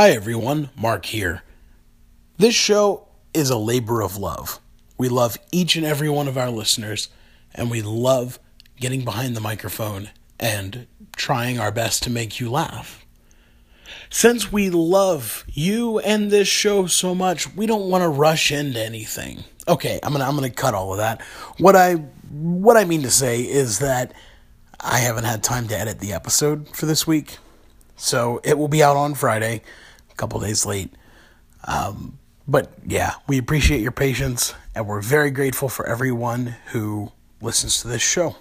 Hi, everyone. Mark here. This show is a labor of love. We love each and every one of our listeners, and we love getting behind the microphone and trying our best to make you laugh. Since we love you and this show so much, we don't want to rush into anything. Okay, I'm gonna I'm gonna cut all of that. What I what I mean to say is that I haven't had time to edit the episode for this week. So it will be out on Friday, couple days late. Um, but yeah, we appreciate your patience and we're very grateful for everyone who listens to this show.